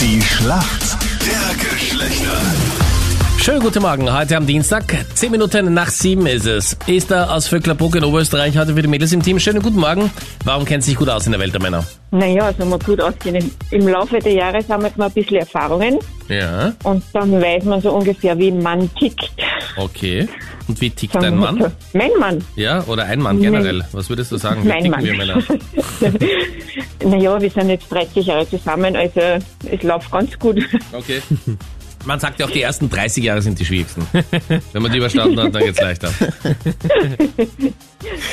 Die Schlacht der Geschlechter. Schönen guten Morgen, heute am Dienstag, 10 Minuten nach 7 ist es. Esther aus Vöcklerbruck in Oberösterreich heute für die Mädels im Team. Schönen guten Morgen. Warum kennt sich gut aus in der Welt der Männer? Naja, also man gut auskennen. Im Laufe der Jahre sammelt man ein bisschen Erfahrungen Ja, und dann weiß man so ungefähr, wie ein Mann tickt. Okay. Und wie tickt dein Mann? so. Mein Mann. Ja, oder ein Mann generell? Was würdest du sagen? Wie Mein ticken Mann. wir Männer? naja, wir sind jetzt 30 Jahre zusammen, also es läuft ganz gut. Okay. Man sagt ja auch, die ersten 30 Jahre sind die schwierigsten. Wenn man die überstanden hat, dann geht's leichter.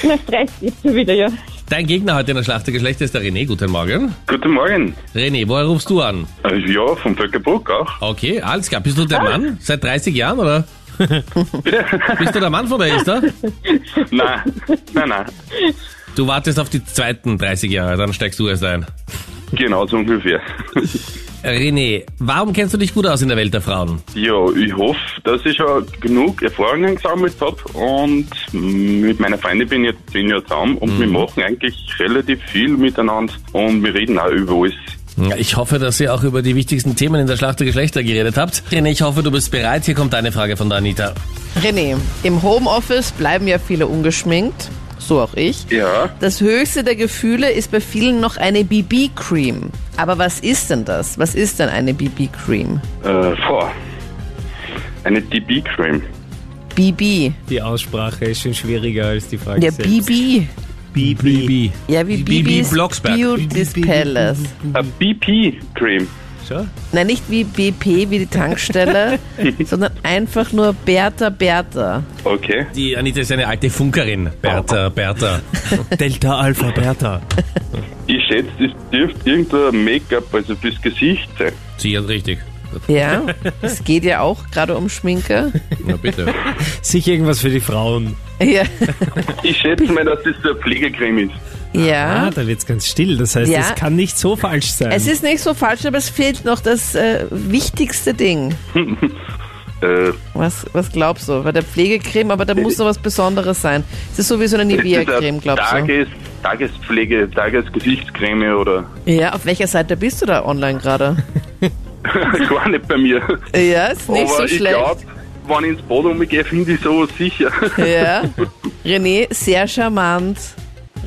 Na, 30 jetzt schon wieder, ja. Dein Gegner heute in der Schlacht der Geschlechter ist der René. Guten Morgen. Guten Morgen. René, woher rufst du an? Äh, Ja, vom Völkerbruck auch. Okay, alles klar. Bist du der Mann? Seit 30 Jahren, oder? Bist du der Mann von der Esther? nein, nein, nein. Du wartest auf die zweiten 30 Jahre, dann steigst du erst ein. Genau so ungefähr. René, warum kennst du dich gut aus in der Welt der Frauen? Ja, ich hoffe, dass ich schon genug Erfahrungen gesammelt habe und mit meiner Freundin bin ich jetzt zehn Jahre zusammen und wir machen eigentlich relativ viel miteinander und wir reden auch über alles. Ich hoffe, dass ihr auch über die wichtigsten Themen in der Schlacht der Geschlechter geredet habt. René, ich hoffe, du bist bereit. Hier kommt eine Frage von der Anita. René, im Homeoffice bleiben ja viele ungeschminkt, so auch ich. Ja, Das höchste der Gefühle ist bei vielen noch eine BB-Cream. Aber was ist denn das? Was ist denn eine BB-Cream? äh, boah. Eine DB-Cream. BB. Die Aussprache ist schon schwieriger als die Frage Ja, selbst. BB. BB. Ja, wie BB Blocksberg. Beauty Palace. Eine BP-Cream. Schau. Nein, nicht wie BP, wie die Tankstelle, sondern einfach nur Bertha Bertha. Okay. Die Anita ist eine alte Funkerin. Bertha, Bertha. Delta Alpha Bertha. Ich schätze, das dürfte irgendein Make-up, also fürs Gesicht sein. Sicher richtig. Ja, es geht ja auch gerade um Schminke. Na bitte. Sicher irgendwas für die Frauen. Ja, Ich schätze mal, dass das so eine Pflegecreme ist. ja. Ah, da wird's ganz still. Das heißt, Ja. es kann nicht so falsch sein. Es ist nicht so falsch, aber es fehlt noch das äh, wichtigste Ding. Äh, Was, was glaubst du? Bei der Pflegecreme, aber da muss noch was Besonderes sein. Es ist so wie so eine das Nivea-Creme, eine glaubst du? Tages, Tagespflege, Tagesgesichtscreme oder Ja, auf welcher Seite bist du da online gerade? gar nicht bei mir. Ja, ist nicht Aber so ich schlecht. glaube, wenn ich ins Bad umgehe, finde ich sowas sicher. Ja. René, sehr charmant.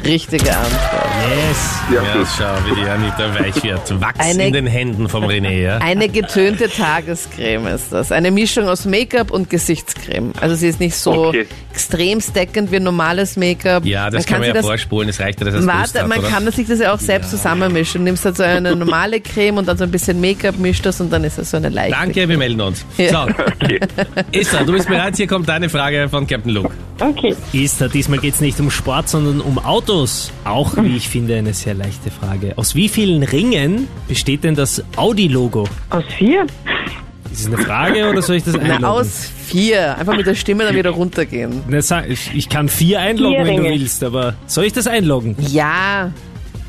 Richtige Antwort. yes. Ja, Ja, schau, wie die Anita weich wird. Wachs Eine- in den Händen vom René, ja? Eine getönte Tagescreme ist das. Eine Mischung aus Make-up und Gesichtscreme. Also sie ist nicht so Okay. extrem deckend wie normales Make-up. Ja, das kann man sich ja vorspulen. Es reicht ja, dass es Warte, hat, man oder? kann sich das ja auch selbst zusammenmischen. Du nimmst halt so eine normale Creme und dann so ein bisschen Make-up, mischt das und dann ist das so eine leichte. Danke, wir melden uns. Ja. So, Okay. Esther, du bist bereit? Hier kommt deine Frage von Captain Luke. Okay. Esther, diesmal geht's nicht um Sport, sondern um Autos. Auch, wie ich finde, eine sehr leichte Frage. Aus wie vielen Ringen besteht denn das Audi-Logo? Aus vier? Ist es eine Frage oder soll ich das einloggen? Na, aus vier. Einfach mit der Stimme dann wieder runtergehen. Na, sag, ich, kann vier einloggen, Vier wenn du willst, aber soll ich das einloggen? Ja,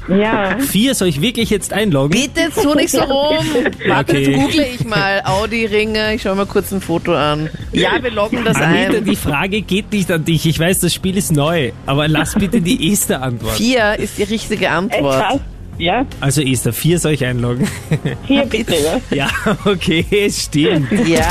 Ja. Vier soll ich wirklich jetzt einloggen? bitte tu nicht so rum. Warte, Okay. jetzt google ich mal Audi-Ringe. Ich schau mal kurz ein Foto an. Ja, wir loggen das Anita, ein. die Frage geht nicht an dich. Ich weiß, das Spiel ist neu, aber lass bitte die Esther antworten. Vier ist die richtige Echt Antwort. krass. Ja, Also Esther, vier soll ich einloggen? vier bitte, ja. Ja, okay, es stimmt. Ja,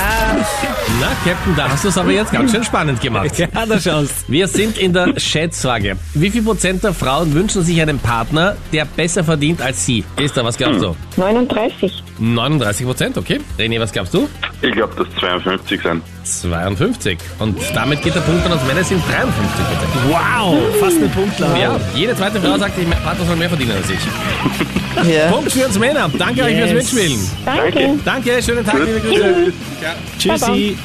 Na, Captain, da hast du es aber jetzt ganz schön spannend gemacht. Ja, da schaust. Wir sind in der Schätzfrage. Wie viel Prozent der Frauen wünschen sich einen Partner, der besser verdient als sie? Esther, was glaubst du? 39. 39 Prozent, okay. René, was glaubst du? Ich glaube, dass 52 sind. 52. Und damit geht der Punkt an uns Männer, es sind 53 Prozent. Wow, fast eine Punktladung. Ja, jede zweite Frau sagt, mein Partner soll mehr verdienen als ich. ja. Punkt für uns Männer. Danke euch fürs Yes. Mitspielen. Danke. Danke, schönen Tag, liebe Grüße. Tschüss. Tschüssi.